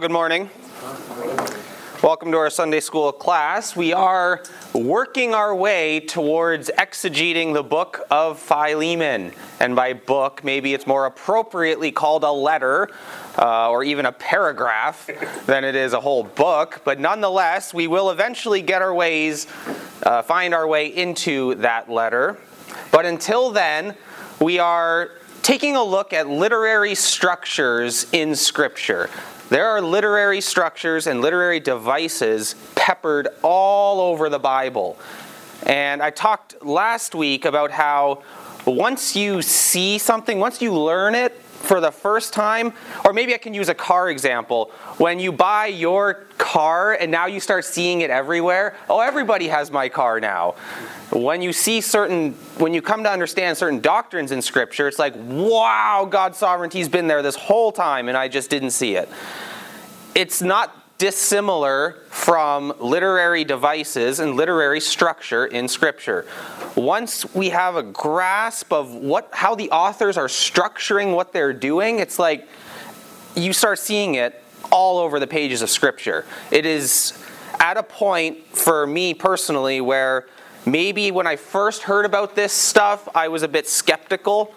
Good morning. Welcome to our Sunday school class. We are working our way towards exegeting the book of Philemon. And by book, maybe it's more appropriately called a letter uh, or even a paragraph than it is a whole book. But nonetheless, we will eventually get our ways, uh, find our way into that letter. But until then, we are taking a look at literary structures in Scripture. There are literary structures and literary devices peppered all over the Bible. And I talked last week about how once you see something, once you learn it for the first time, or maybe I can use a car example. When you buy your car and now you start seeing it everywhere, oh, everybody has my car now. When you see certain, when you come to understand certain doctrines in Scripture, it's like, wow, God's sovereignty's been there this whole time and I just didn't see it. It's not dissimilar from literary devices and literary structure in Scripture. Once we have a grasp of what, how the authors are structuring what they're doing, it's like you start seeing it all over the pages of Scripture. It is at a point for me personally where Maybe when I first heard about this stuff, I was a bit skeptical.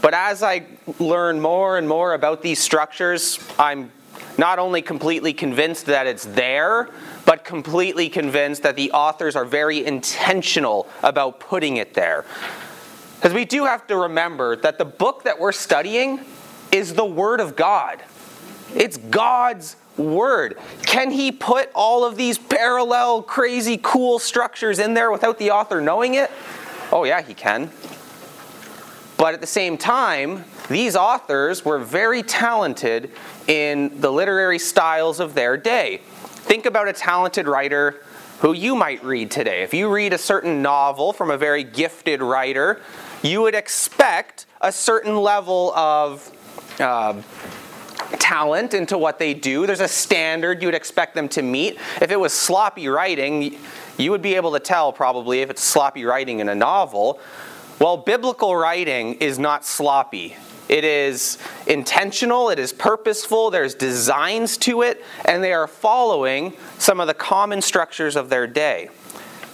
But as I learn more and more about these structures, I'm not only completely convinced that it's there, but completely convinced that the authors are very intentional about putting it there. Because we do have to remember that the book that we're studying is the Word of God. It's God's word. Can he put all of these parallel, crazy, cool structures in there without the author knowing it? Oh, yeah, he can. But at the same time, these authors were very talented in the literary styles of their day. Think about a talented writer who you might read today. If you read a certain novel from a very gifted writer, you would expect a certain level of uh, talent into what they do. There's a standard you would expect them to meet. If it was sloppy writing, you would be able to tell probably if it's sloppy writing in a novel. Well, biblical writing is not sloppy. It is intentional, it is purposeful, there's designs to it, and they are following some of the common structures of their day.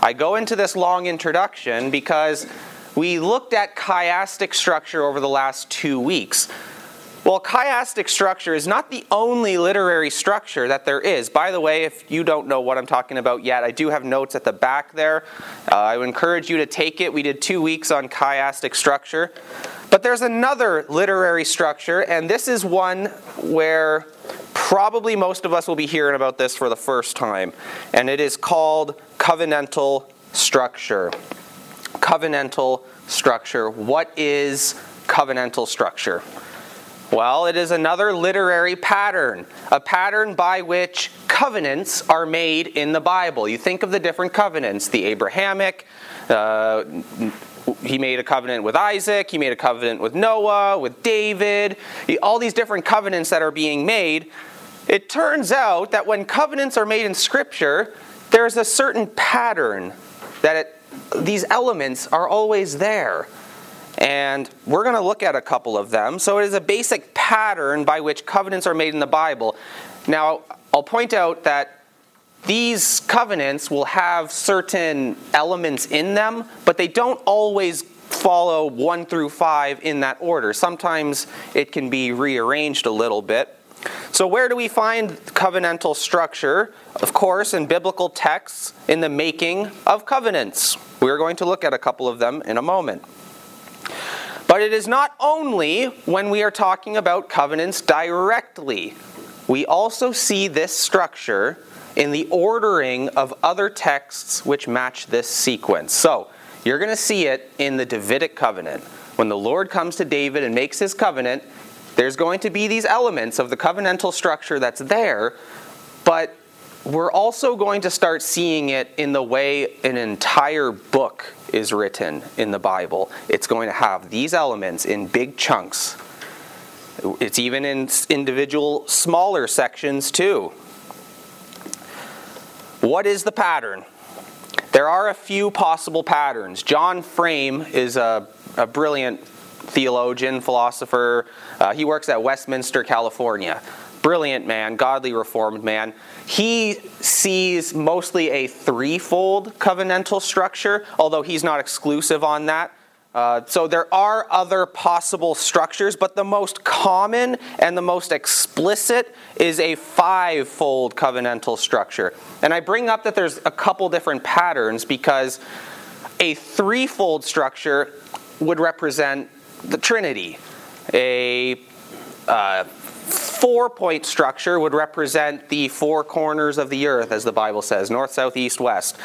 I go into this long introduction because we looked at chiastic structure over the last two weeks. Well, chiastic structure is not the only literary structure that there is. By the way, if you don't know what I'm talking about yet, I do have notes at the back there. Uh, I would encourage you to take it. We did two weeks on chiastic structure. But there's another literary structure, and this is one where probably most of us will be hearing about this for the first time, and it is called covenantal structure. Covenantal structure. What is covenantal structure? Well, it is another literary pattern, a pattern by which covenants are made in the Bible. You think of the different covenants the Abrahamic, uh, he made a covenant with Isaac, he made a covenant with Noah, with David, all these different covenants that are being made. It turns out that when covenants are made in Scripture, there's a certain pattern that it, these elements are always there. And we're going to look at a couple of them. So it is a basic pattern by which covenants are made in the Bible. Now, I'll point out that these covenants will have certain elements in them, but they don't always follow 1 through 5 in that order. Sometimes it can be rearranged a little bit. So, where do we find covenantal structure? Of course, in biblical texts, in the making of covenants. We're going to look at a couple of them in a moment. But it is not only when we are talking about covenants directly. We also see this structure in the ordering of other texts which match this sequence. So, you're going to see it in the Davidic covenant. When the Lord comes to David and makes his covenant, there's going to be these elements of the covenantal structure that's there, but we're also going to start seeing it in the way an entire book is written in the Bible. It's going to have these elements in big chunks. It's even in individual smaller sections too. What is the pattern? There are a few possible patterns. John Frame is a, a brilliant theologian, philosopher. Uh, he works at Westminster, California. brilliant man, godly reformed man, he sees mostly a threefold covenantal structure, although he's not exclusive on that. Uh, so there are other possible structures, but the most common and the most explicit is a five-fold covenantal structure. And I bring up that there's a couple different patterns because a threefold structure would represent the Trinity. A uh, four point structure would represent the four corners of the earth, as the Bible says north, south, east, west.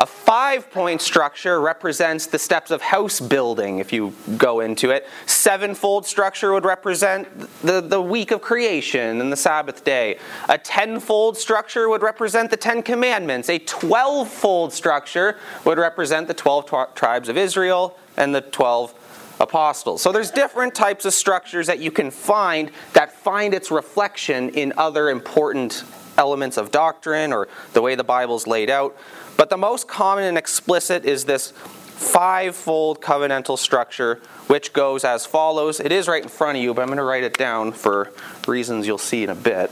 A five point structure represents the steps of house building, if you go into it. Sevenfold structure would represent the, the week of creation and the Sabbath day. A tenfold structure would represent the Ten Commandments. A twelvefold structure would represent the 12 tribes of Israel and the 12 apostles. So there's different types of structures that you can find that find its reflection in other important elements of doctrine or the way the Bible's laid out. But the most common and explicit is this five-fold covenantal structure, which goes as follows. It is right in front of you, but I'm going to write it down for reasons you'll see in a bit.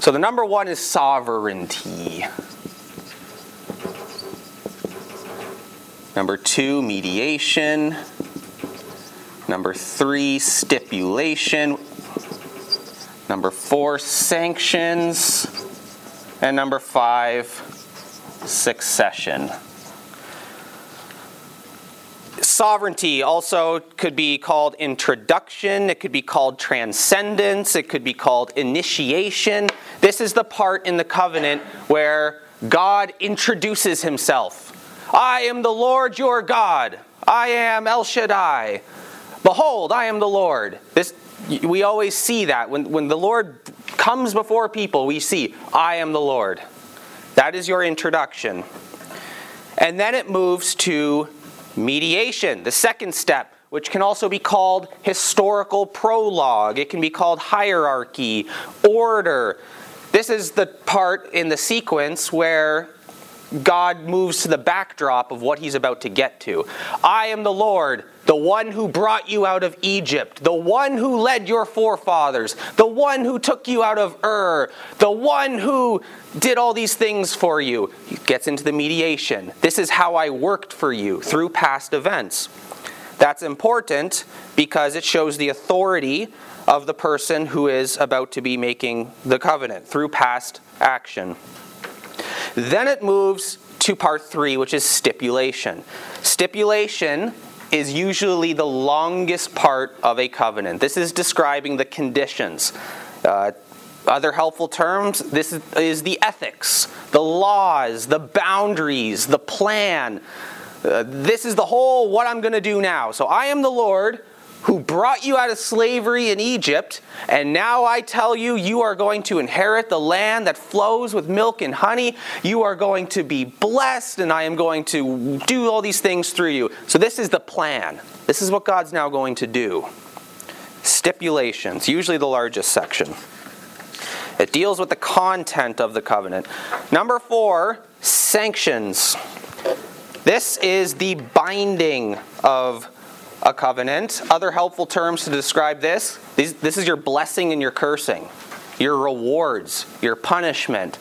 So the number one is sovereignty. Number two, mediation. Number three, stipulation. Number four, sanctions. And number five, succession. Sovereignty also could be called introduction, it could be called transcendence, it could be called initiation. This is the part in the covenant where God introduces himself. I am the Lord your God. I am El Shaddai. Behold, I am the Lord. This we always see that when, when the Lord comes before people, we see, I am the Lord. That is your introduction. And then it moves to mediation, the second step, which can also be called historical prologue. It can be called hierarchy, order. This is the part in the sequence where God moves to the backdrop of what he's about to get to. I am the Lord, the one who brought you out of Egypt, the one who led your forefathers, the one who took you out of Ur, the one who did all these things for you. He gets into the mediation. This is how I worked for you through past events. That's important because it shows the authority of the person who is about to be making the covenant through past action. Then it moves to part three, which is stipulation. Stipulation is usually the longest part of a covenant. This is describing the conditions. Uh, other helpful terms this is, the ethics, the laws, the boundaries, the plan. Uh, this is the whole what I'm going to do now. So I am the Lord who brought you out of slavery in Egypt, and now I tell you, you are going to inherit the land that flows with milk and honey. You are going to be blessed, and I am going to do all these things through you. So, this is the plan. This is what God's now going to do. Stipulations, usually the largest section. It deals with the content of the covenant. Number four, sanctions. This is the binding of a covenant. Other helpful terms to describe this this is your blessing and your cursing, your rewards, your punishment.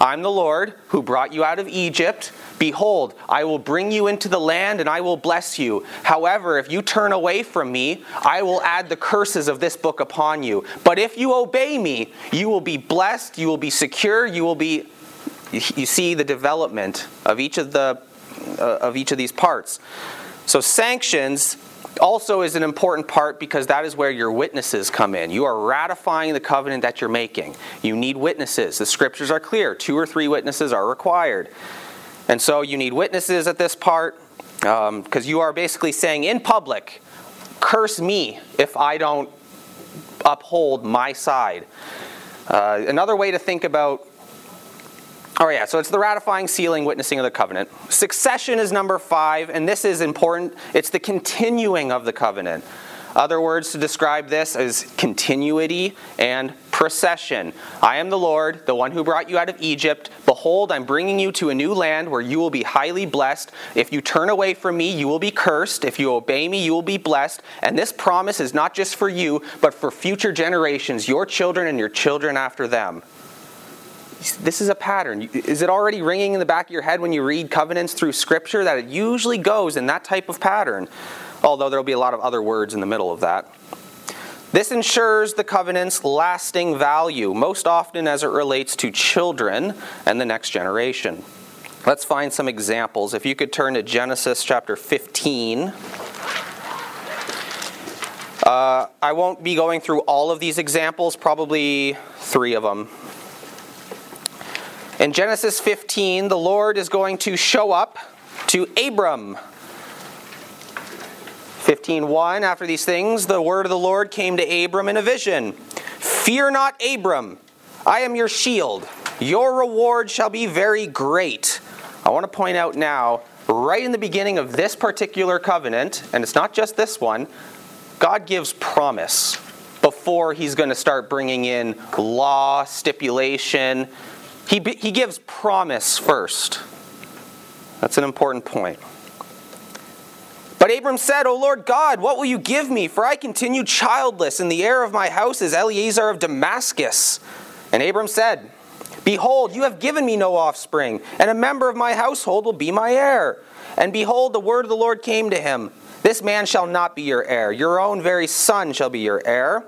I'm the Lord who brought you out of Egypt. Behold, I will bring you into the land and I will bless you. However, if you turn away from me, I will add the curses of this book upon you. But if you obey me, you will be blessed, you will be secure, you will be you see the development of each of the uh, of each of these parts. So sanctions also is an important part because that is where your witnesses come in. You are ratifying the covenant that you're making. You need witnesses. The scriptures are clear two or three witnesses are required. And so you need witnesses at this part because um, you are basically saying in public, curse me if I don't uphold my side. Uh, another way to think about Oh, yeah, so it's the ratifying, sealing, witnessing of the covenant. Succession is number five, and this is important. It's the continuing of the covenant. Other words to describe this is continuity and procession. I am the Lord, the one who brought you out of Egypt. Behold, I'm bringing you to a new land where you will be highly blessed. If you turn away from me, you will be cursed. If you obey me, you will be blessed. And this promise is not just for you, but for future generations, your children and your children after them. This is a pattern. Is it already ringing in the back of your head when you read covenants through Scripture that it usually goes in that type of pattern? Although there will be a lot of other words in the middle of that. This ensures the covenant's lasting value, most often as it relates to children and the next generation. Let's find some examples. If you could turn to Genesis chapter 15. Uh, I won't be going through all of these examples, probably three of them. In Genesis 15, the Lord is going to show up to Abram, 15:1 After these things the word of the Lord came to Abram in a vision. Fear not Abram, I am your shield. Your reward shall be very great. I want to point out now, right in the beginning of this particular covenant, and it's not just this one, God gives promise before he's going to start bringing in law, stipulation. He, he gives promise first. That's an important point. But Abram said, O Lord God, what will you give me? For I continue childless, and the heir of my house is Eliezer of Damascus. And Abram said, Behold, you have given me no offspring, and a member of my household will be my heir. And behold, the word of the Lord came to him This man shall not be your heir, your own very son shall be your heir.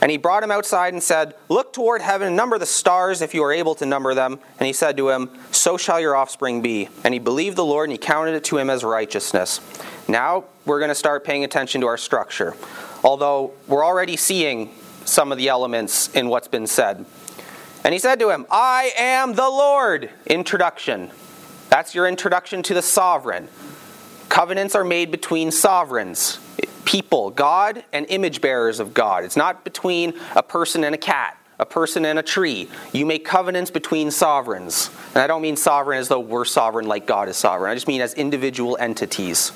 And he brought him outside and said, Look toward heaven and number the stars if you are able to number them. And he said to him, So shall your offspring be. And he believed the Lord, and he counted it to him as righteousness. Now we're going to start paying attention to our structure, although we're already seeing some of the elements in what's been said. And he said to him, I am the Lord. Introduction. That's your introduction to the sovereign. Covenants are made between sovereigns, people, God, and image bearers of God. It's not between a person and a cat, a person and a tree. You make covenants between sovereigns. And I don't mean sovereign as though we're sovereign like God is sovereign, I just mean as individual entities.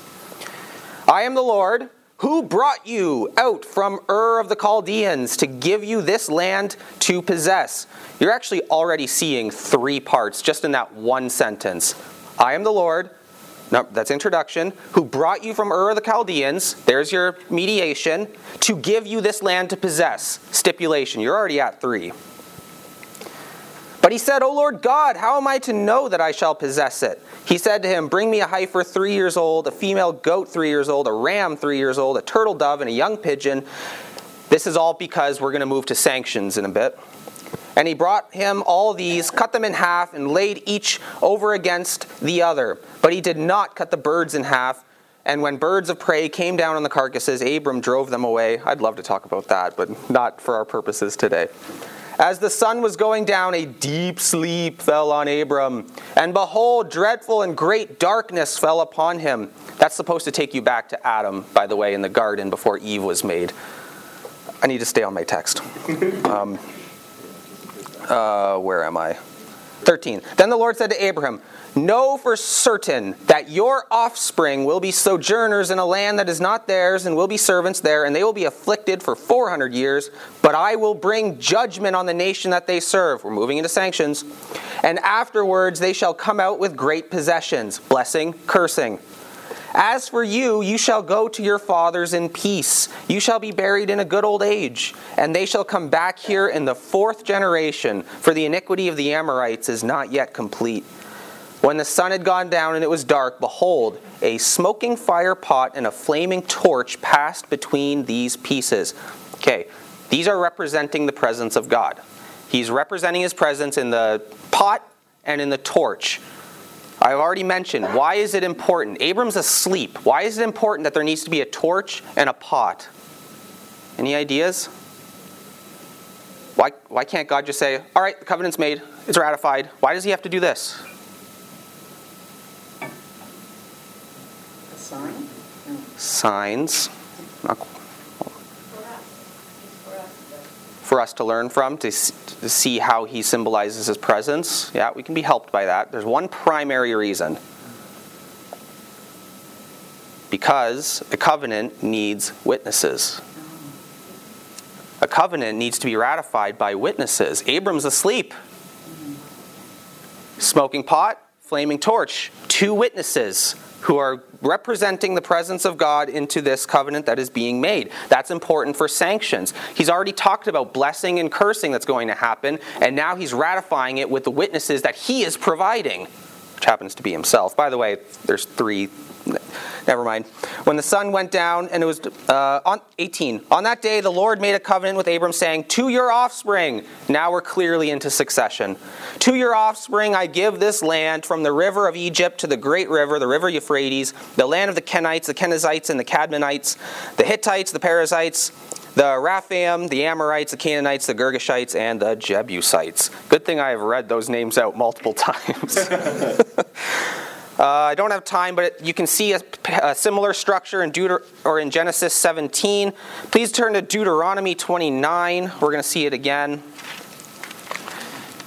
I am the Lord who brought you out from Ur of the Chaldeans to give you this land to possess. You're actually already seeing three parts just in that one sentence. I am the Lord, no, that's introduction, who brought you from Ur of the Chaldeans, there's your mediation, to give you this land to possess. Stipulation, you're already at three. But he said, O Lord God, how am I to know that I shall possess it? He said to him, Bring me a heifer three years old, a female goat three years old, a ram three years old, a turtle dove, and a young pigeon. This is all because we're going to move to sanctions in a bit. And he brought him all these, cut them in half, and laid each over against the other. But he did not cut the birds in half. And when birds of prey came down on the carcasses, Abram drove them away. I'd love to talk about that, but not for our purposes today. As the sun was going down, a deep sleep fell on Abram. And behold, dreadful and great darkness fell upon him. That's supposed to take you back to Adam, by the way, in the garden before Eve was made. I need to stay on my text. Um, uh, where am I? 13. Then the Lord said to Abraham, Know for certain that your offspring will be sojourners in a land that is not theirs, and will be servants there, and they will be afflicted for 400 years. But I will bring judgment on the nation that they serve. We're moving into sanctions. And afterwards they shall come out with great possessions blessing, cursing. As for you, you shall go to your fathers in peace. You shall be buried in a good old age, and they shall come back here in the fourth generation, for the iniquity of the Amorites is not yet complete. When the sun had gone down and it was dark, behold, a smoking fire pot and a flaming torch passed between these pieces. Okay, these are representing the presence of God. He's representing his presence in the pot and in the torch. I've already mentioned why is it important? Abram's asleep. Why is it important that there needs to be a torch and a pot? Any ideas? Why, why can't God just say, all right, the covenant's made, it's ratified? Why does he have to do this? sign? Signs. For us to learn from, to, to see how he symbolizes his presence. Yeah, we can be helped by that. There's one primary reason. Because a covenant needs witnesses. A, covenant needs to be ratified by witnesses. Abram's asleep. Smoking pot, flaming torch. Two witnesses who are representing the presence of God into this covenant that is being made. That's important for sanctions. He's already talked about blessing and cursing that's going to happen, and now he's ratifying it with the witnesses that he is providing, which happens to be himself. By the way, there's three Never mind. When the sun went down, and it was uh, on 18. On that day, the Lord made a covenant with Abram, saying, "To your offspring." Now we're clearly into succession. To your offspring, I give this land from the river of Egypt to the great river, the river Euphrates, the land of the Kenites, the Kenizzites, and the Kadmonites, the Hittites, the Perizzites, the Raphaim, the Amorites, the Canaanites, the Girgashites, and the Jebusites. Good thing I have read those names out multiple times. Uh, I don't have time, but you can see a, a similar structure in Deuter- or in Genesis 17. Please turn to Deuteronomy 29. We're going to see it again.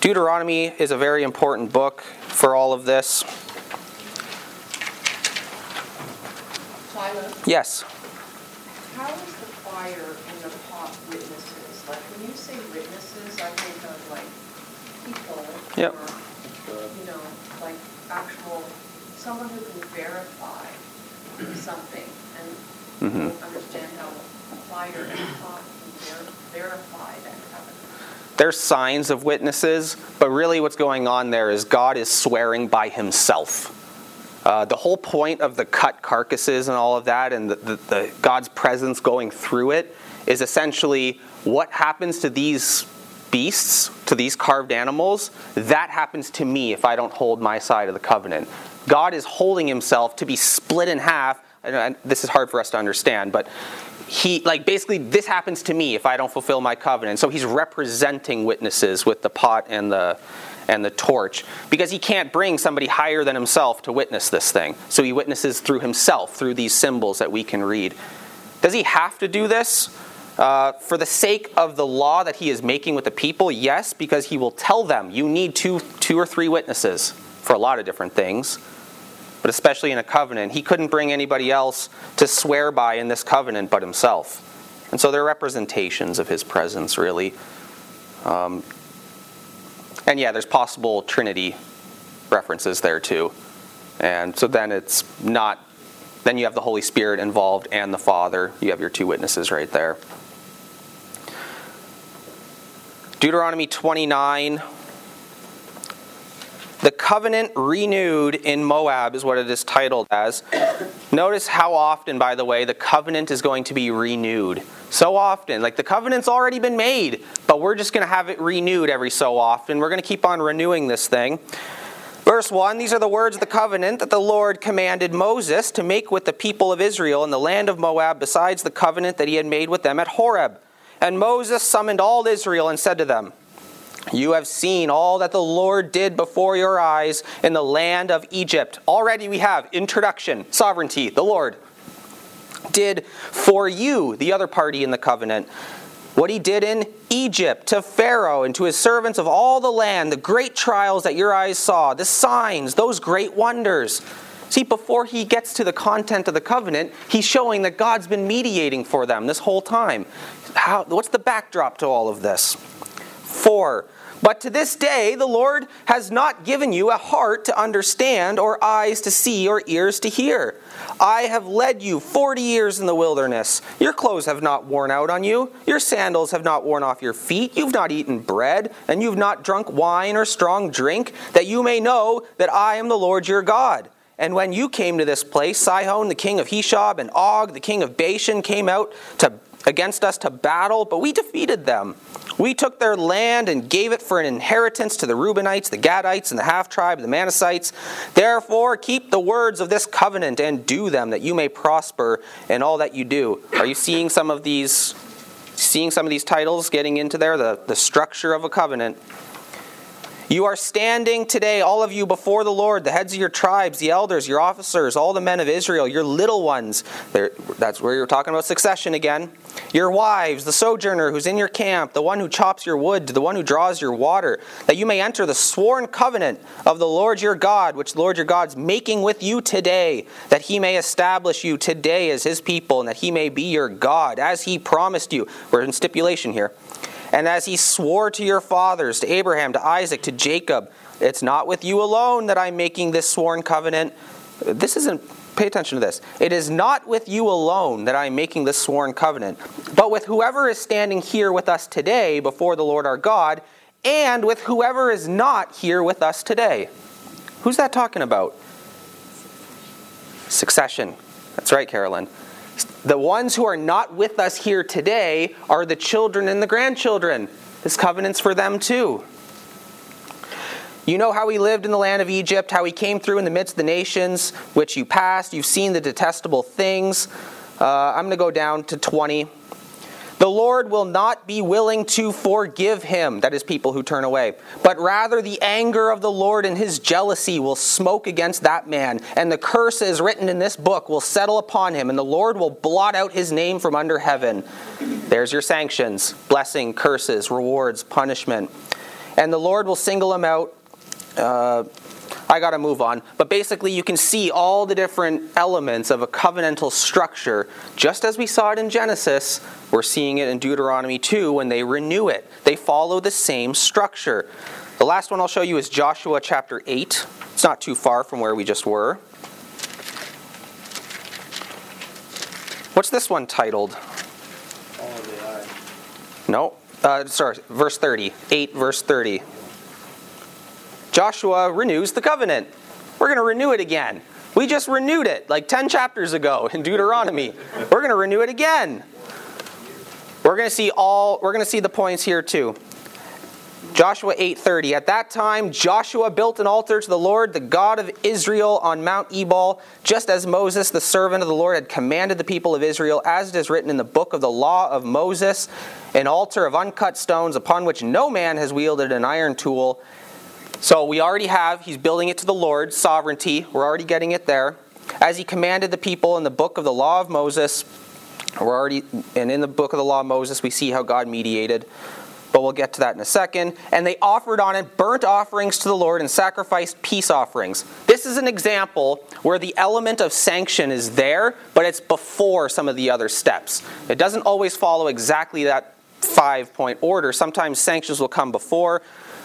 Deuteronomy is a very important book for all of this. Yes. How is the the pot witnesses? Like, when you say witnesses, I think of like people. Yep. Or, you know, like actual, someone who can verify something and Mhm. understand how fire and pot can ver- verify that covenant. There's signs of witnesses, but really what's going on there is God is swearing by himself. Uh, the whole point of the cut carcasses and all of that, and the, the, the God's presence going through it, is essentially what happens to these beasts, to these carved animals, that happens to me if I don't hold my side of the covenant. God is holding himself to be split in half. And this is hard for us to understand, but he like basically this happens to me if I don't fulfill my covenant. So he's representing witnesses with the pot and the and the torch because he can't bring somebody higher than himself to witness this thing. So he witnesses through himself through these symbols that we can read. Does he have to do this? Uh, for the sake of the law that he is making with the people, yes, because he will tell them you need two, two or three witnesses for a lot of different things but especially in a covenant. He couldn't bring anybody else to swear by in this covenant but himself. And so they're representations of his presence, really. Um, and yeah, there's possible Trinity references there too. And so then it's not, then you have the Holy Spirit involved and the Father. You have your two witnesses right there. Deuteronomy 29 the covenant renewed in Moab is what it is titled as. Notice how often, by the way, the covenant is going to be renewed. So often. Like the covenant's already been made, but we're just going to have it renewed every so often. We're going to keep on renewing this thing. Verse 1 These are the words of the covenant that the Lord commanded Moses to make with the people of Israel in the land of Moab, besides the covenant that he had made with them at Horeb. And Moses summoned all Israel and said to them, you have seen all that the Lord did before your eyes in the land of Egypt. Already we have introduction, sovereignty, the Lord did for you, the other party in the covenant. What he did in Egypt to Pharaoh and to his servants of all the land, the great trials that your eyes saw, the signs, those great wonders. See, before he gets to the content of the covenant, he's showing that God's been mediating for them this whole time. How, what's the backdrop to all of this? Four, but to this day, the Lord has not given you a heart to understand, or eyes to see, or ears to hear. I have led you forty years in the wilderness. Your clothes have not worn out on you, your sandals have not worn off your feet. You've not eaten bread, and you've not drunk wine or strong drink, that you may know that I am the Lord your God. And when you came to this place, Sihon, the king of Heshbon, and Og, the king of Bashan, came out to, against us to battle, but we defeated them. We took their land and gave it for an inheritance to the Reubenites, the Gadites, and the half tribe, the Manassites. Therefore, keep the words of this covenant and do them, that you may prosper in all that you do. Are you seeing some of these? Seeing some of these titles getting into there, the, the structure of a covenant. You are standing today, all of you, before the Lord, the heads of your tribes, the elders, your officers, all the men of Israel, your little ones. That's where you're talking about succession again. your wives, the sojourner who's in your camp, the one who chops your wood, the one who draws your water, that you may enter the sworn covenant of the Lord your God, which the Lord your God's making with you today, that he may establish you today as his people, and that he may be your God, as he promised you. We're in stipulation here. And as he swore to your fathers, to Abraham, to Isaac, to Jacob, it's not with you alone that I'm making this sworn covenant. This isn't pay attention to this. It is not with you alone that I am making this sworn covenant, but with whoever is standing here with us today before the Lord our God, and with whoever is not here with us today. Who's that talking about? Succession. That's right, Carolyn. The ones who are not with us here today are the children and the grandchildren. This covenant's for them too. You know how he lived in the land of Egypt, how he came through in the midst of the nations which you passed. You've seen the detestable things. Uh, I'm going to go down to 20. The Lord will not be willing to forgive him, that is, people who turn away, but rather the anger of the Lord and his jealousy will smoke against that man, and the curse is written in this book will settle upon him, and the Lord will blot out his name from under heaven. There's your sanctions blessing, curses, rewards, punishment. And the Lord will single him out uh, I got to move on. But basically, you can see all the different elements of a covenantal structure. Just as we saw it in Genesis, we're seeing it in Deuteronomy 2 when they renew it. They follow the same structure. The last one I'll show you is Joshua chapter 8. It's not too far from where we just were. What's this one titled? No. Uh, sorry, verse 30. 8, verse 30. Joshua renews the covenant. We're going to renew it again. We just renewed it like 10 chapters ago in Deuteronomy. We're going to renew it again. We're going to see all we're going to see the points here too. Joshua 8:30 At that time Joshua built an altar to the Lord the God of Israel on Mount Ebal just as Moses the servant of the Lord had commanded the people of Israel as it is written in the book of the law of Moses an altar of uncut stones upon which no man has wielded an iron tool so we already have, he's building it to the Lord, sovereignty. We're already getting it there. As he commanded the people in the book of the law of Moses, we're already, and in the book of the law of Moses, we see how God mediated. But we'll get to that in a second. And they offered on it burnt offerings to the Lord and sacrificed peace offerings. This is an example where the element of sanction is there, but it's before some of the other steps. It doesn't always follow exactly that five point order. Sometimes sanctions will come before.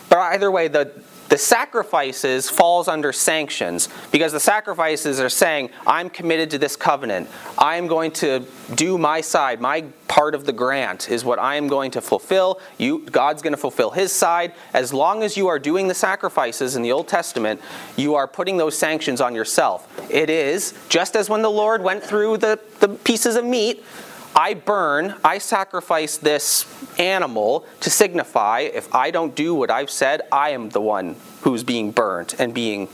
But either way, the, the sacrifices falls under sanctions because the sacrifices are saying, I'm committed to this covenant. I am going to do my side. My part of the grant is what I am going to fulfill. You, God's going to fulfill his side. As long as you are doing the sacrifices in the Old Testament, you are putting those sanctions on yourself. It is, just as when the Lord went through the, the pieces of meat, I burn, I sacrifice this animal to signify if I don't do what I've said, I am the one who's being burnt and being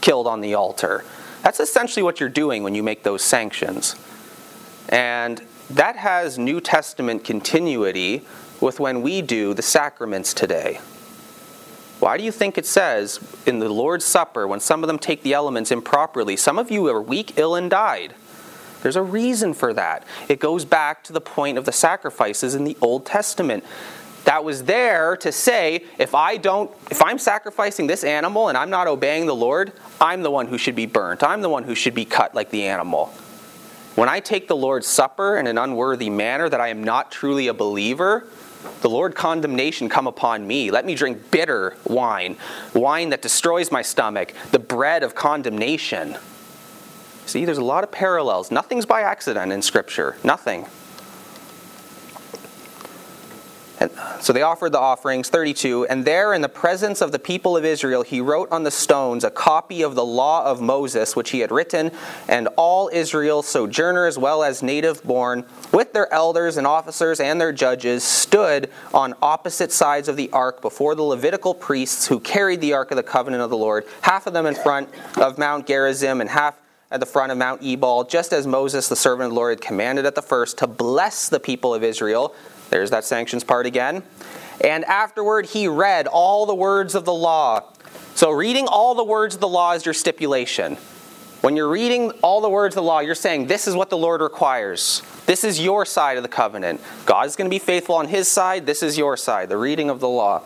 killed on the altar. That's essentially what you're doing when you make those sanctions. And that has New Testament continuity with when we do the sacraments today. Why do you think it says in the Lord's Supper, when some of them take the elements improperly, some of you are weak, ill, and died? There's a reason for that. It goes back to the point of the sacrifices in the Old Testament. That was there to say if I don't if I'm sacrificing this animal and I'm not obeying the Lord, I'm the one who should be burnt. I'm the one who should be cut like the animal. When I take the Lord's supper in an unworthy manner that I am not truly a believer, the Lord condemnation come upon me. Let me drink bitter wine, wine that destroys my stomach, the bread of condemnation. See, there's a lot of parallels. Nothing's by accident in Scripture. Nothing. And so they offered the offerings, 32, and there in the presence of the people of Israel, he wrote on the stones a copy of the law of Moses, which he had written, and all Israel, sojourner as well as native born, with their elders and officers and their judges, stood on opposite sides of the ark before the Levitical priests who carried the ark of the covenant of the Lord, half of them in front of Mount Gerizim and half at the front of Mount Ebal, just as Moses, the servant of the Lord, had commanded at the first to bless the people of Israel. There's that sanctions part again. And afterward, he read all the words of the law. So, reading all the words of the law is your stipulation. When you're reading all the words of the law, you're saying, This is what the Lord requires. This is your side of the covenant. God is going to be faithful on his side. This is your side, the reading of the law.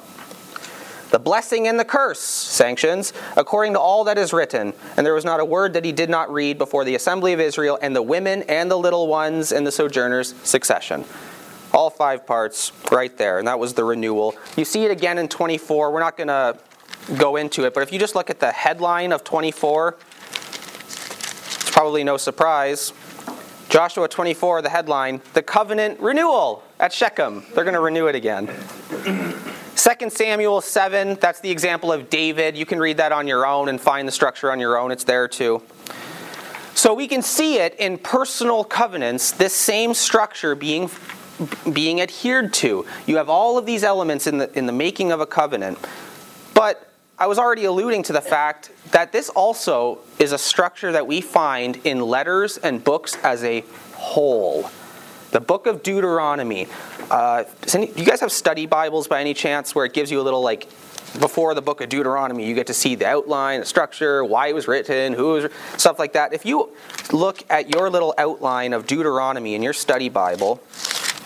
The blessing and the curse sanctions, according to all that is written. And there was not a word that he did not read before the assembly of Israel and the women and the little ones and the sojourners' succession. All five parts right there. And that was the renewal. You see it again in 24. We're not going to go into it, but if you just look at the headline of 24, it's Probably no surprise. Joshua 24, the headline, the covenant renewal at Shechem. They're going to renew it again. 2 Samuel 7, that's the example of David. You can read that on your own and find the structure on your own. It's there too. So we can see it in personal covenants, this same structure being, being adhered to. You have all of these elements in the, in the making of a covenant. But I was already alluding to the fact that this also is a structure that we find in letters and books as a whole. The book of Deuteronomy. Uh, any, do you guys have study Bibles by any chance where it gives you a little like before the book of Deuteronomy, you get to see the outline, the structure, why it was written, who was, stuff like that. If you look at your little outline of Deuteronomy in your study Bible,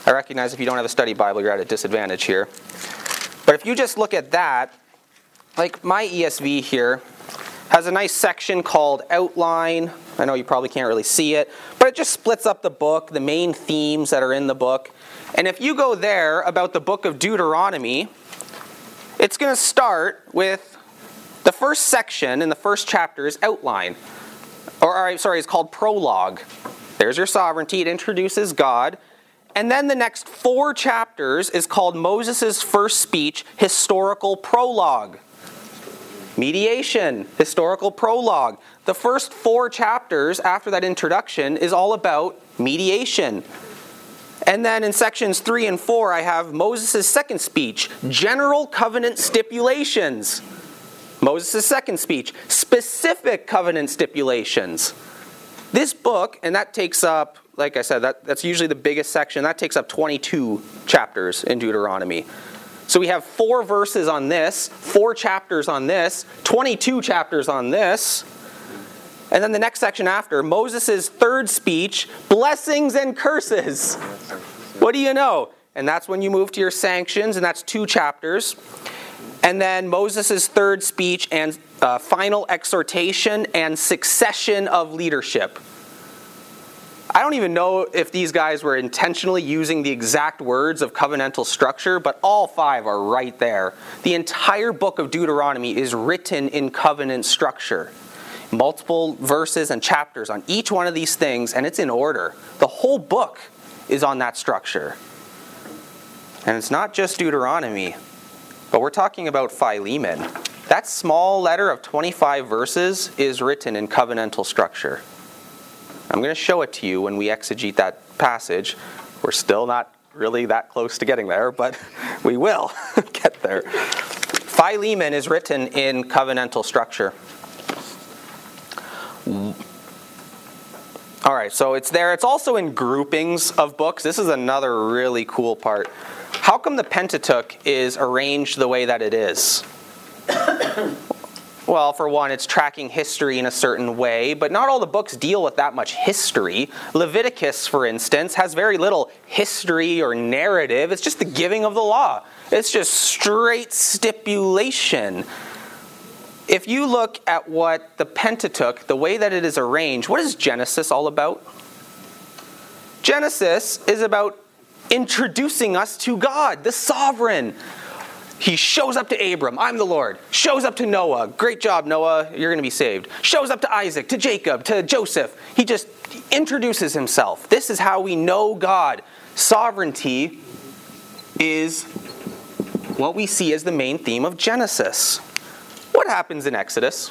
I recognize if you don't have a study Bible, you're at a disadvantage here. But if you just look at that, like my ESV here has a nice section called Outline. I know you probably can't really see it, but it just splits up the book, the main themes that are in the book. And if you go there about the book of Deuteronomy, it's going to start with the first section in the first chapter is outline. Or, or, sorry, it's called prologue. There's your sovereignty. It introduces God. And then the next four chapters is called Moses' first speech, historical prologue. Mediation, historical prologue. The first four chapters after that introduction is all about mediation. And then in sections three and four, I have Moses' second speech, general covenant stipulations. Moses' second speech, specific covenant stipulations. This book, and that takes up, like I said, that, that's usually the biggest section, that takes up 22 chapters in Deuteronomy. So we have four verses on this, four chapters on this, 22 chapters on this. And then the next section after, Moses' third speech, blessings and curses. What do you know? And that's when you move to your sanctions, and that's two chapters. And then Moses' third speech and uh, final exhortation and succession of leadership. I don't even know if these guys were intentionally using the exact words of covenantal structure, but all five are right there. The entire book of Deuteronomy is written in covenant structure. Multiple verses and chapters on each one of these things, and it's in order. The whole book is on that structure. And it's not just Deuteronomy, but we're talking about Philemon. That small letter of 25 verses is written in covenantal structure. I'm going to show it to you when we exegete that passage. We're still not really that close to getting there, but we will get there. Philemon is written in covenantal structure. All right, so it's there. It's also in groupings of books. This is another really cool part. How come the Pentateuch is arranged the way that it is? Well, for one, it's tracking history in a certain way, but not all the books deal with that much history. Leviticus, for instance, has very little history or narrative. It's just the giving of the law, it's just straight stipulation. If you look at what the Pentateuch, the way that it is arranged, what is Genesis all about? Genesis is about introducing us to God, the sovereign, he shows up to Abram, I'm the Lord. Shows up to Noah, great job, Noah, you're going to be saved. Shows up to Isaac, to Jacob, to Joseph. He just introduces himself. This is how we know God. Sovereignty is what we see as the main theme of Genesis. What happens in Exodus?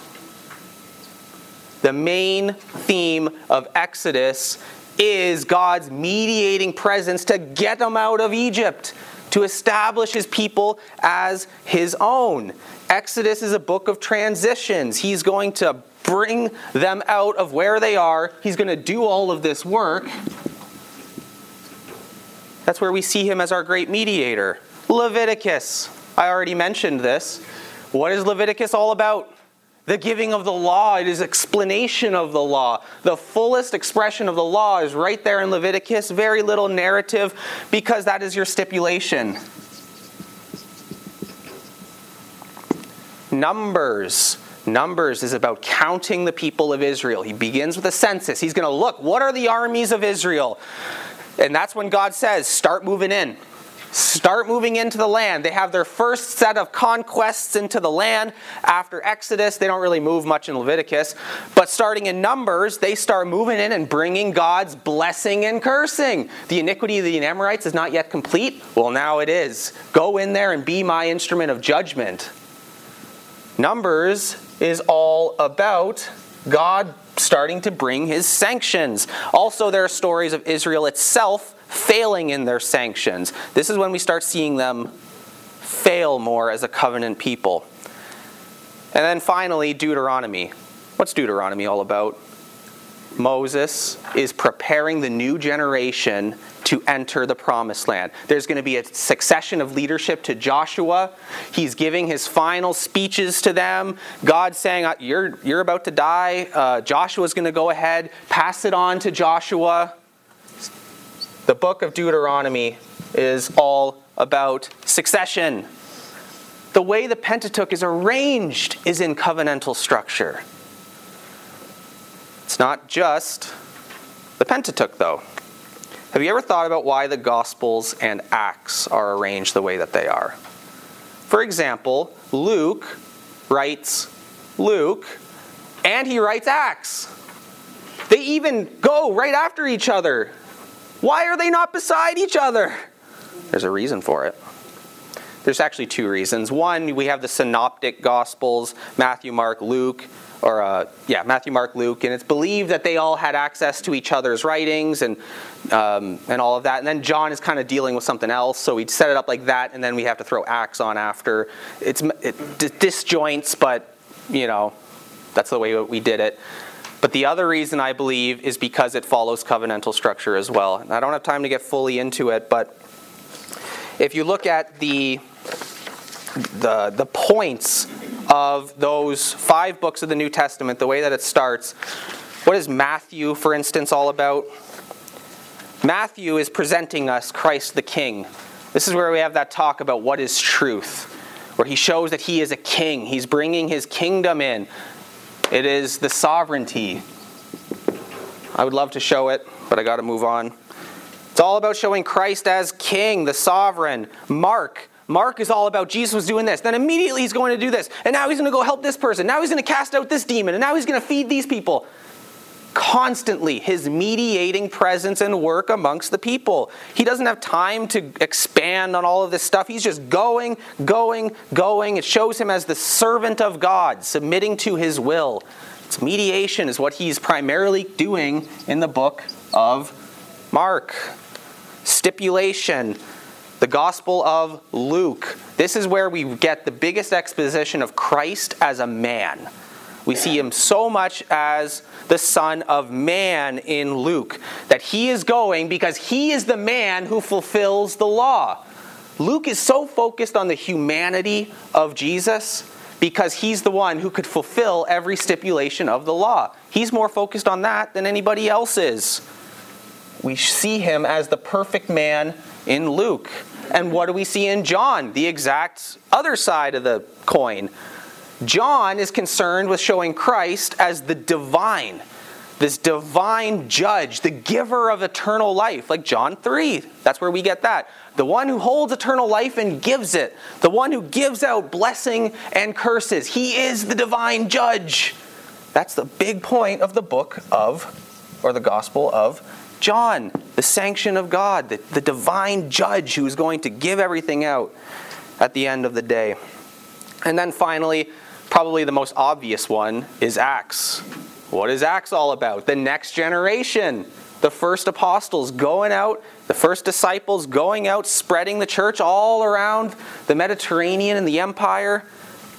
The main theme of Exodus is God's mediating presence to get them out of Egypt to establish his people as his own. Exodus is a book of transitions. He's going to bring them out of where they are, he's going to do all of this work. That's where we see him as our great mediator. Leviticus. I already mentioned this. What is Leviticus all about? The giving of the law, it is explanation of the law. The fullest expression of the law is right there in Leviticus, very little narrative, because that is your stipulation. Numbers. Numbers is about counting the people of Israel. He begins with a census. He's going to look, what are the armies of Israel? And that's when God says, start moving in start moving into the land. They have their first set of conquests into the land after Exodus. They don't really move much in Leviticus. But starting in Numbers, they start moving in and bringing God's blessing and cursing. The iniquity of the Amorites is not yet complete. Well, now it is. Go in there and be my instrument of judgment. Numbers is all about God starting to bring his sanctions. Also, there are stories of Israel itself failing in their sanctions. This is when we start seeing them fail more as a covenant people. And then finally, Deuteronomy. What's Deuteronomy all about? Moses is preparing the new generation to enter the promised land. There's going to be a succession of leadership to Joshua. He's giving his final speeches to them. God saying, uh, You're, you're about to die. Uh, Joshua's going to go ahead, pass it on to Joshua. The book of Deuteronomy is all about succession. The way the Pentateuch is arranged is in covenantal structure. It's not just the Pentateuch, though. Have you ever thought about why the Gospels and Acts are arranged the way that they are? For example, Luke writes Luke and he writes Acts. They even go right after each other. Why are they not beside each other? There's a reason for it. There's actually two reasons. One, we have the synoptic gospels Matthew, Mark, Luke, or uh, yeah, Matthew, Mark, Luke, and it's believed that they all had access to each other's writings and um, and all of that. And then John is kind of dealing with something else, so we set it up like that, and then we have to throw Acts on after. It's it disjoints, but you know, that's the way we did it. But the other reason I believe is because it follows covenantal structure as well. And I don't have time to get fully into it, but if you look at the the, the points of those five books of the New Testament, the way that it starts, what is Matthew, for instance, all about? Matthew is presenting us Christ the King. This is where we have that talk about what is truth, where he shows that he is a king. He's bringing his kingdom in. It is the sovereignty. I would love to show it, but I got to move on. It's all about showing Christ as king, the sovereign. Mark. Mark is all about Jesus was doing this. Then immediately he's going to do this. And now he's going to go help this person. Now he's going to cast out this demon. And now he's going to feed these people constantly his mediating presence and work amongst the people. He doesn't have time to expand on all of this stuff. He's just going, going, going. It shows him as the servant of God, submitting to his will. It's mediation is what he's primarily doing in the book of Mark. Stipulation, the Gospel of Luke. This is where we get the biggest exposition of Christ as a man. We see him so much as the Son of Man in Luke, that he is going because he is the man who fulfills the law. Luke is so focused on the humanity of Jesus because he's the one who could fulfill every stipulation of the law. He's more focused on that than anybody else is. We see him as the perfect man in Luke. And what do we see in John? The exact other side of the coin. John is concerned with showing Christ as the divine, this divine judge, the giver of eternal life, like John 3. That's where we get that. The one who holds eternal life and gives it, the one who gives out blessing and curses. He is the divine judge. That's the big point of the book of, or the gospel of John, the sanction of God, the, the divine judge who is going to give everything out at the end of the day. And then finally, probably the most obvious one is Acts. What is Acts all about? The next generation, the first apostles going out, the first disciples going out, spreading the church all around the Mediterranean and the empire.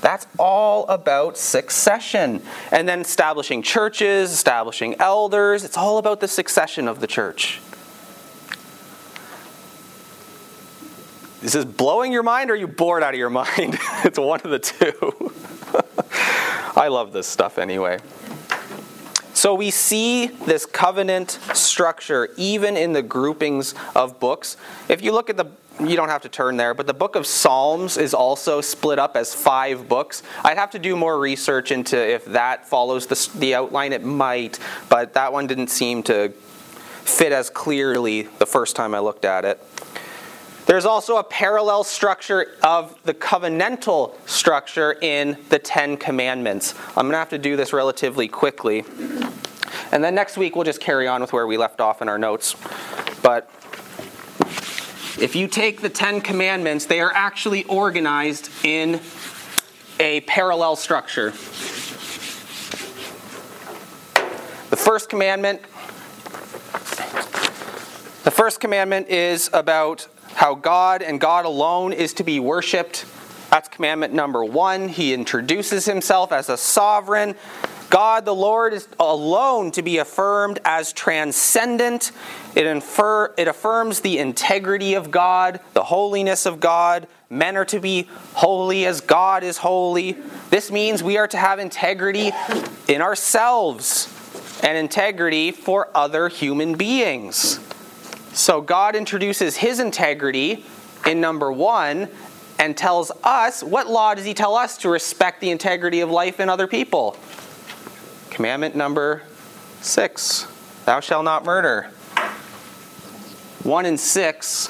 That's all about succession. And then establishing churches, establishing elders. It's all about the succession of the church. Is this blowing your mind or are you bored out of your mind? it's one of the two. I love this stuff anyway. So we see this covenant structure even in the groupings of books. If you look at the you don't have to turn there, but the book of Psalms is also split up as five books. I'd have to do more research into if that follows the, the outline. It might, but that one didn't seem to fit as clearly the first time I looked at it. There's also a parallel structure of the covenantal structure in the Ten Commandments. I'm going to have to do this relatively quickly. And then next week we'll just carry on with where we left off in our notes. But if you take the Ten Commandments, they are actually organized in a parallel structure. The first commandment the first commandment is about how God and God alone is to be worshiped. That's commandment number 1. He introduces himself as a sovereign God the Lord is alone to be affirmed as transcendent. It, infer, it affirms the integrity of God, the holiness of God. Men are to be holy as God is holy. This means we are to have integrity in ourselves and integrity for other human beings. So God introduces his integrity in number one and tells us what law does he tell us to respect the integrity of life in other people? Commandment number six Thou shalt not murder. One and six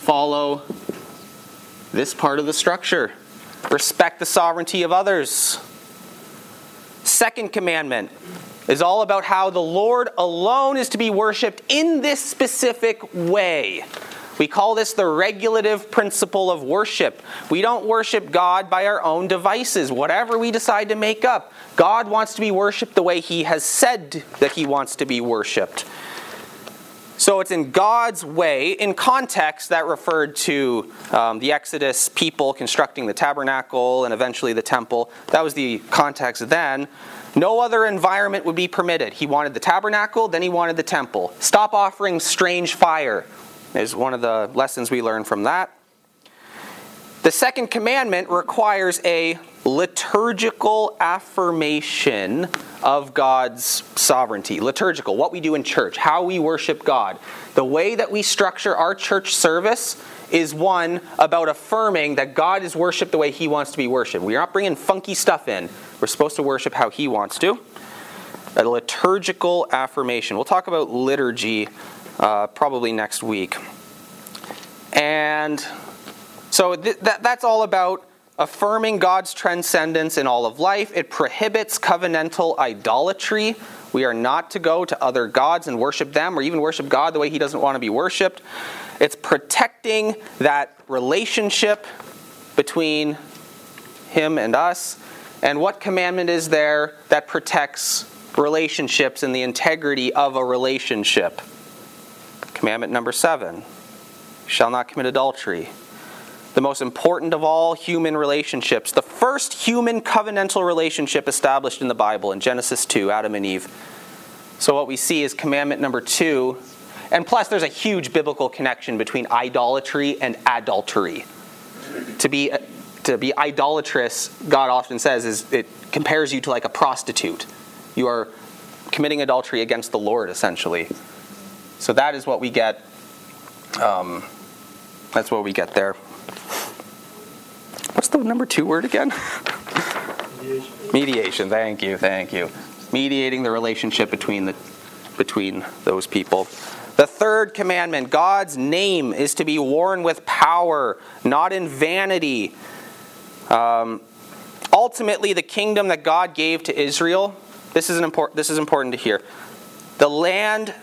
follow this part of the structure respect the sovereignty of others. Second commandment is all about how the Lord alone is to be worshiped in this specific way. We call this the regulative principle of worship. We don't worship God by our own devices, whatever we decide to make up. God wants to be worshiped the way He has said that He wants to be worshiped. So it's in God's way, in context that referred to um, the Exodus people constructing the tabernacle and eventually the temple. That was the context then. No other environment would be permitted. He wanted the tabernacle, then he wanted the temple. Stop offering strange fire is one of the lessons we learn from that. The second commandment requires a liturgical affirmation of God's sovereignty. Liturgical, what we do in church, how we worship God. The way that we structure our church service is one about affirming that God is worshiped the way He wants to be worshiped. We're not bringing funky stuff in. We're supposed to worship how He wants to. A liturgical affirmation. We'll talk about liturgy uh, probably next week. And so th- that, that's all about affirming God's transcendence in all of life. It prohibits covenantal idolatry. We are not to go to other gods and worship them or even worship God the way He doesn't want to be worshiped. It's protecting that relationship between Him and us. And what commandment is there that protects relationships and the integrity of a relationship? Commandment number seven shall not commit adultery. The most important of all human relationships, the first human covenantal relationship established in the Bible in Genesis 2, Adam and Eve. So, what we see is commandment number two. And plus, there's a huge biblical connection between idolatry and adultery. To be, to be idolatrous, God often says, is it compares you to like a prostitute. You are committing adultery against the Lord, essentially. So that is what we get. Um, that's what we get there. What's the number two word again? Mediation. Mediation. Thank you. Thank you. Mediating the relationship between the between those people. The third commandment God's name is to be worn with power, not in vanity. Um, ultimately, the kingdom that God gave to Israel, this is, an import, this is important to hear. The land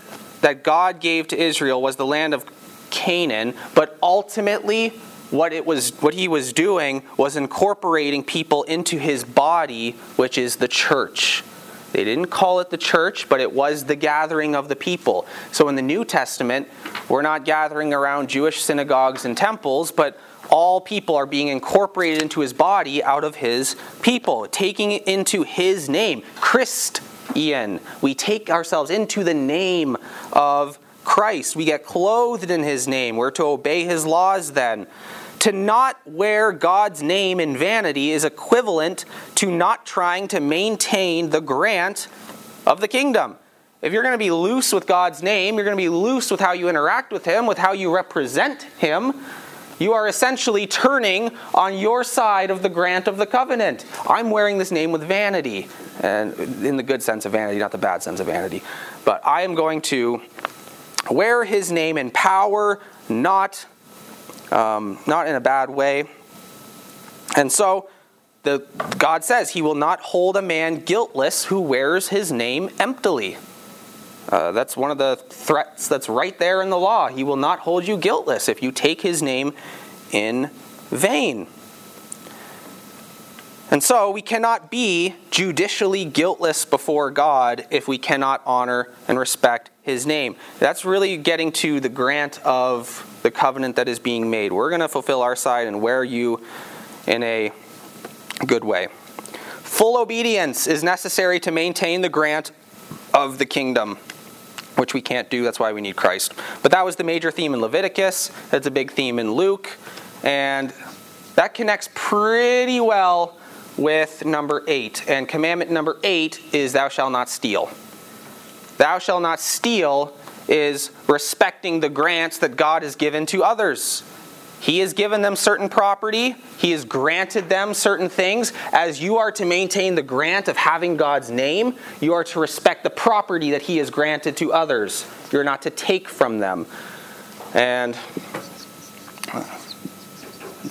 that God gave to Israel was the land of Canaan, but ultimately what it was what he was doing was incorporating people into his body, which is the church. They didn't call it the church, but it was the gathering of the people. So in the New Testament, we're not gathering around Jewish synagogues and temples, but all people are being incorporated into his body out of his people, taking it into his name. Christ Ian. We take ourselves into the name of Christ. We get clothed in his name. We're to obey his laws then. To not wear God's name in vanity is equivalent to not trying to maintain the grant of the kingdom. If you're going to be loose with God's name, you're going to be loose with how you interact with Him, with how you represent Him. You are essentially turning on your side of the grant of the covenant. I'm wearing this name with vanity, and in the good sense of vanity, not the bad sense of vanity. But I am going to wear His name in power, not um, not in a bad way. And so, the, God says He will not hold a man guiltless who wears His name emptily. Uh, that's one of the threats that's right there in the law. He will not hold you guiltless if you take his name in vain. And so we cannot be judicially guiltless before God if we cannot honor and respect his name. That's really getting to the grant of the covenant that is being made. We're going to fulfill our side and wear you in a good way. Full obedience is necessary to maintain the grant of the kingdom which we can't do. That's why we need Christ. But that was the major theme in Leviticus. That's a big theme in Luke. And that connects pretty well with number eight. And commandment number eight is thou shalt not steal. Thou shalt not steal is respecting the grants that God has given to others. He has given them certain property. He has granted them certain things. As you are to maintain the grant of having God's name, you are to respect the property that He has granted to others. You're not to take from them. And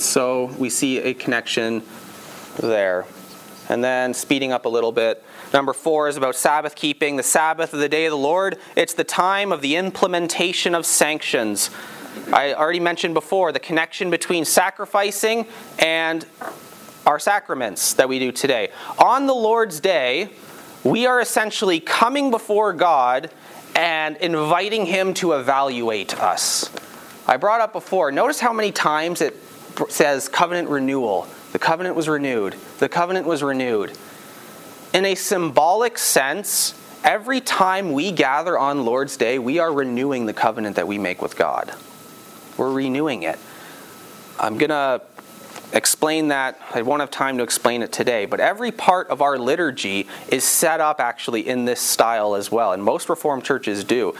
so we see a connection there. And then speeding up a little bit. Number four is about Sabbath keeping. The Sabbath of the day of the Lord, it's the time of the implementation of sanctions. I already mentioned before the connection between sacrificing and our sacraments that we do today. On the Lord's Day, we are essentially coming before God and inviting Him to evaluate us. I brought up before, notice how many times it says covenant renewal. The covenant was renewed. The covenant was renewed. In a symbolic sense, every time we gather on Lord's Day, we are renewing the covenant that we make with God. We're renewing it. I'm going to explain that. I won't have time to explain it today, but every part of our liturgy is set up actually in this style as well, and most Reformed churches do,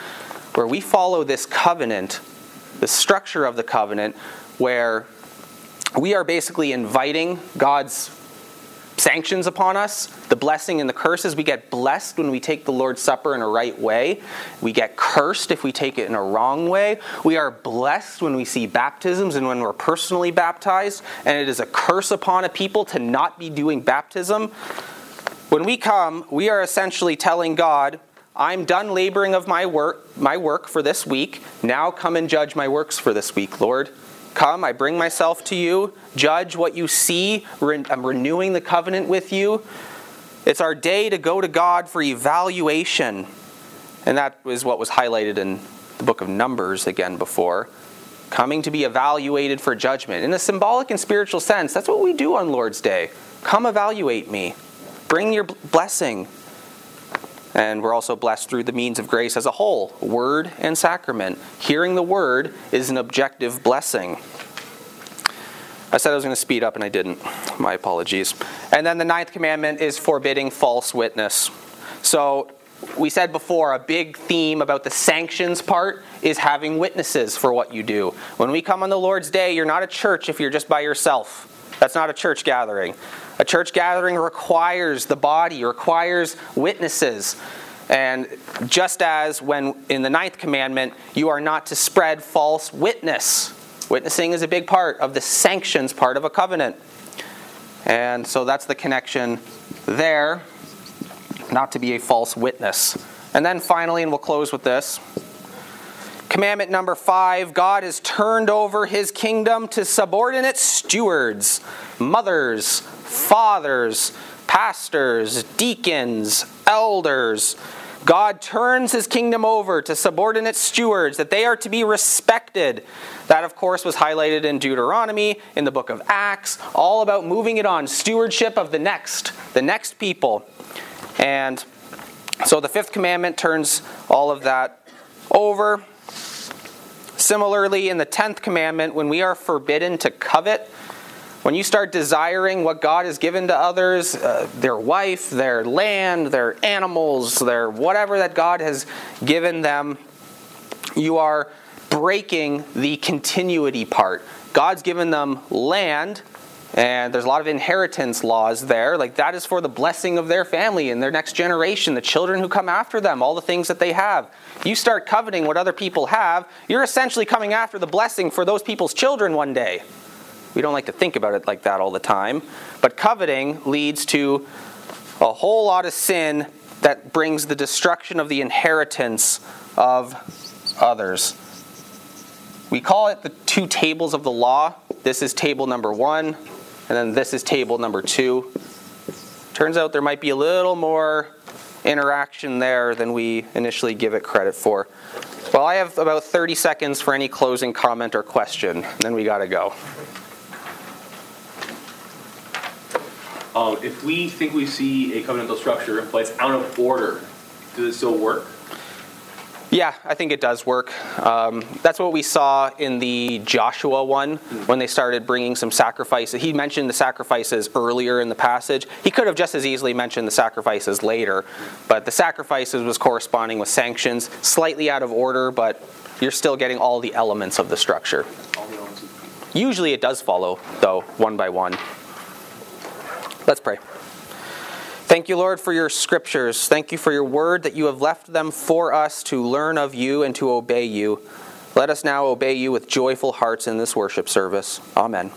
where we follow this covenant, the structure of the covenant, where we are basically inviting God's sanctions upon us, the blessing and the curses. We get blessed when we take the Lord's Supper in a right way. We get cursed if we take it in a wrong way. We are blessed when we see baptisms and when we're personally baptized, and it is a curse upon a people to not be doing baptism. When we come, we are essentially telling God, I'm done laboring of my work, my work for this week. Now come and judge my works for this week, Lord. Come, I bring myself to you. Judge what you see. I'm renewing the covenant with you. It's our day to go to God for evaluation. And that is what was highlighted in the book of Numbers again before. Coming to be evaluated for judgment. In a symbolic and spiritual sense, that's what we do on Lord's Day. Come evaluate me. Bring your blessing. And we're also blessed through the means of grace as a whole word and sacrament. Hearing the word is an objective blessing. I said I was going to speed up and I didn't. My apologies. And then the ninth commandment is forbidding false witness. So we said before a big theme about the sanctions part is having witnesses for what you do. When we come on the Lord's Day, you're not a church if you're just by yourself. That's not a church gathering. A church gathering requires the body, requires witnesses. And just as when in the ninth commandment, you are not to spread false witness. Witnessing is a big part of the sanctions part of a covenant. And so that's the connection there, not to be a false witness. And then finally, and we'll close with this Commandment number five God has turned over his kingdom to subordinate stewards, mothers, fathers, pastors, deacons, elders. God turns his kingdom over to subordinate stewards, that they are to be respected. That, of course, was highlighted in Deuteronomy, in the book of Acts, all about moving it on, stewardship of the next, the next people. And so the fifth commandment turns all of that over. Similarly, in the 10th commandment, when we are forbidden to covet, when you start desiring what God has given to others, uh, their wife, their land, their animals, their whatever that God has given them, you are breaking the continuity part. God's given them land, and there's a lot of inheritance laws there. Like that is for the blessing of their family and their next generation, the children who come after them, all the things that they have. You start coveting what other people have, you're essentially coming after the blessing for those people's children one day. We don't like to think about it like that all the time. But coveting leads to a whole lot of sin that brings the destruction of the inheritance of others. We call it the two tables of the law. This is table number one, and then this is table number two. Turns out there might be a little more interaction there than we initially give it credit for. Well, I have about 30 seconds for any closing comment or question, and then we got to go. Um, if we think we see a covenantal structure, but it's out of order, does it still work? Yeah, I think it does work. Um, that's what we saw in the Joshua one when they started bringing some sacrifices. He mentioned the sacrifices earlier in the passage. He could have just as easily mentioned the sacrifices later, but the sacrifices was corresponding with sanctions, slightly out of order, but you're still getting all the elements of the structure. Usually it does follow, though, one by one. Let's pray. Thank you, Lord, for your scriptures. Thank you for your word that you have left them for us to learn of you and to obey you. Let us now obey you with joyful hearts in this worship service. Amen.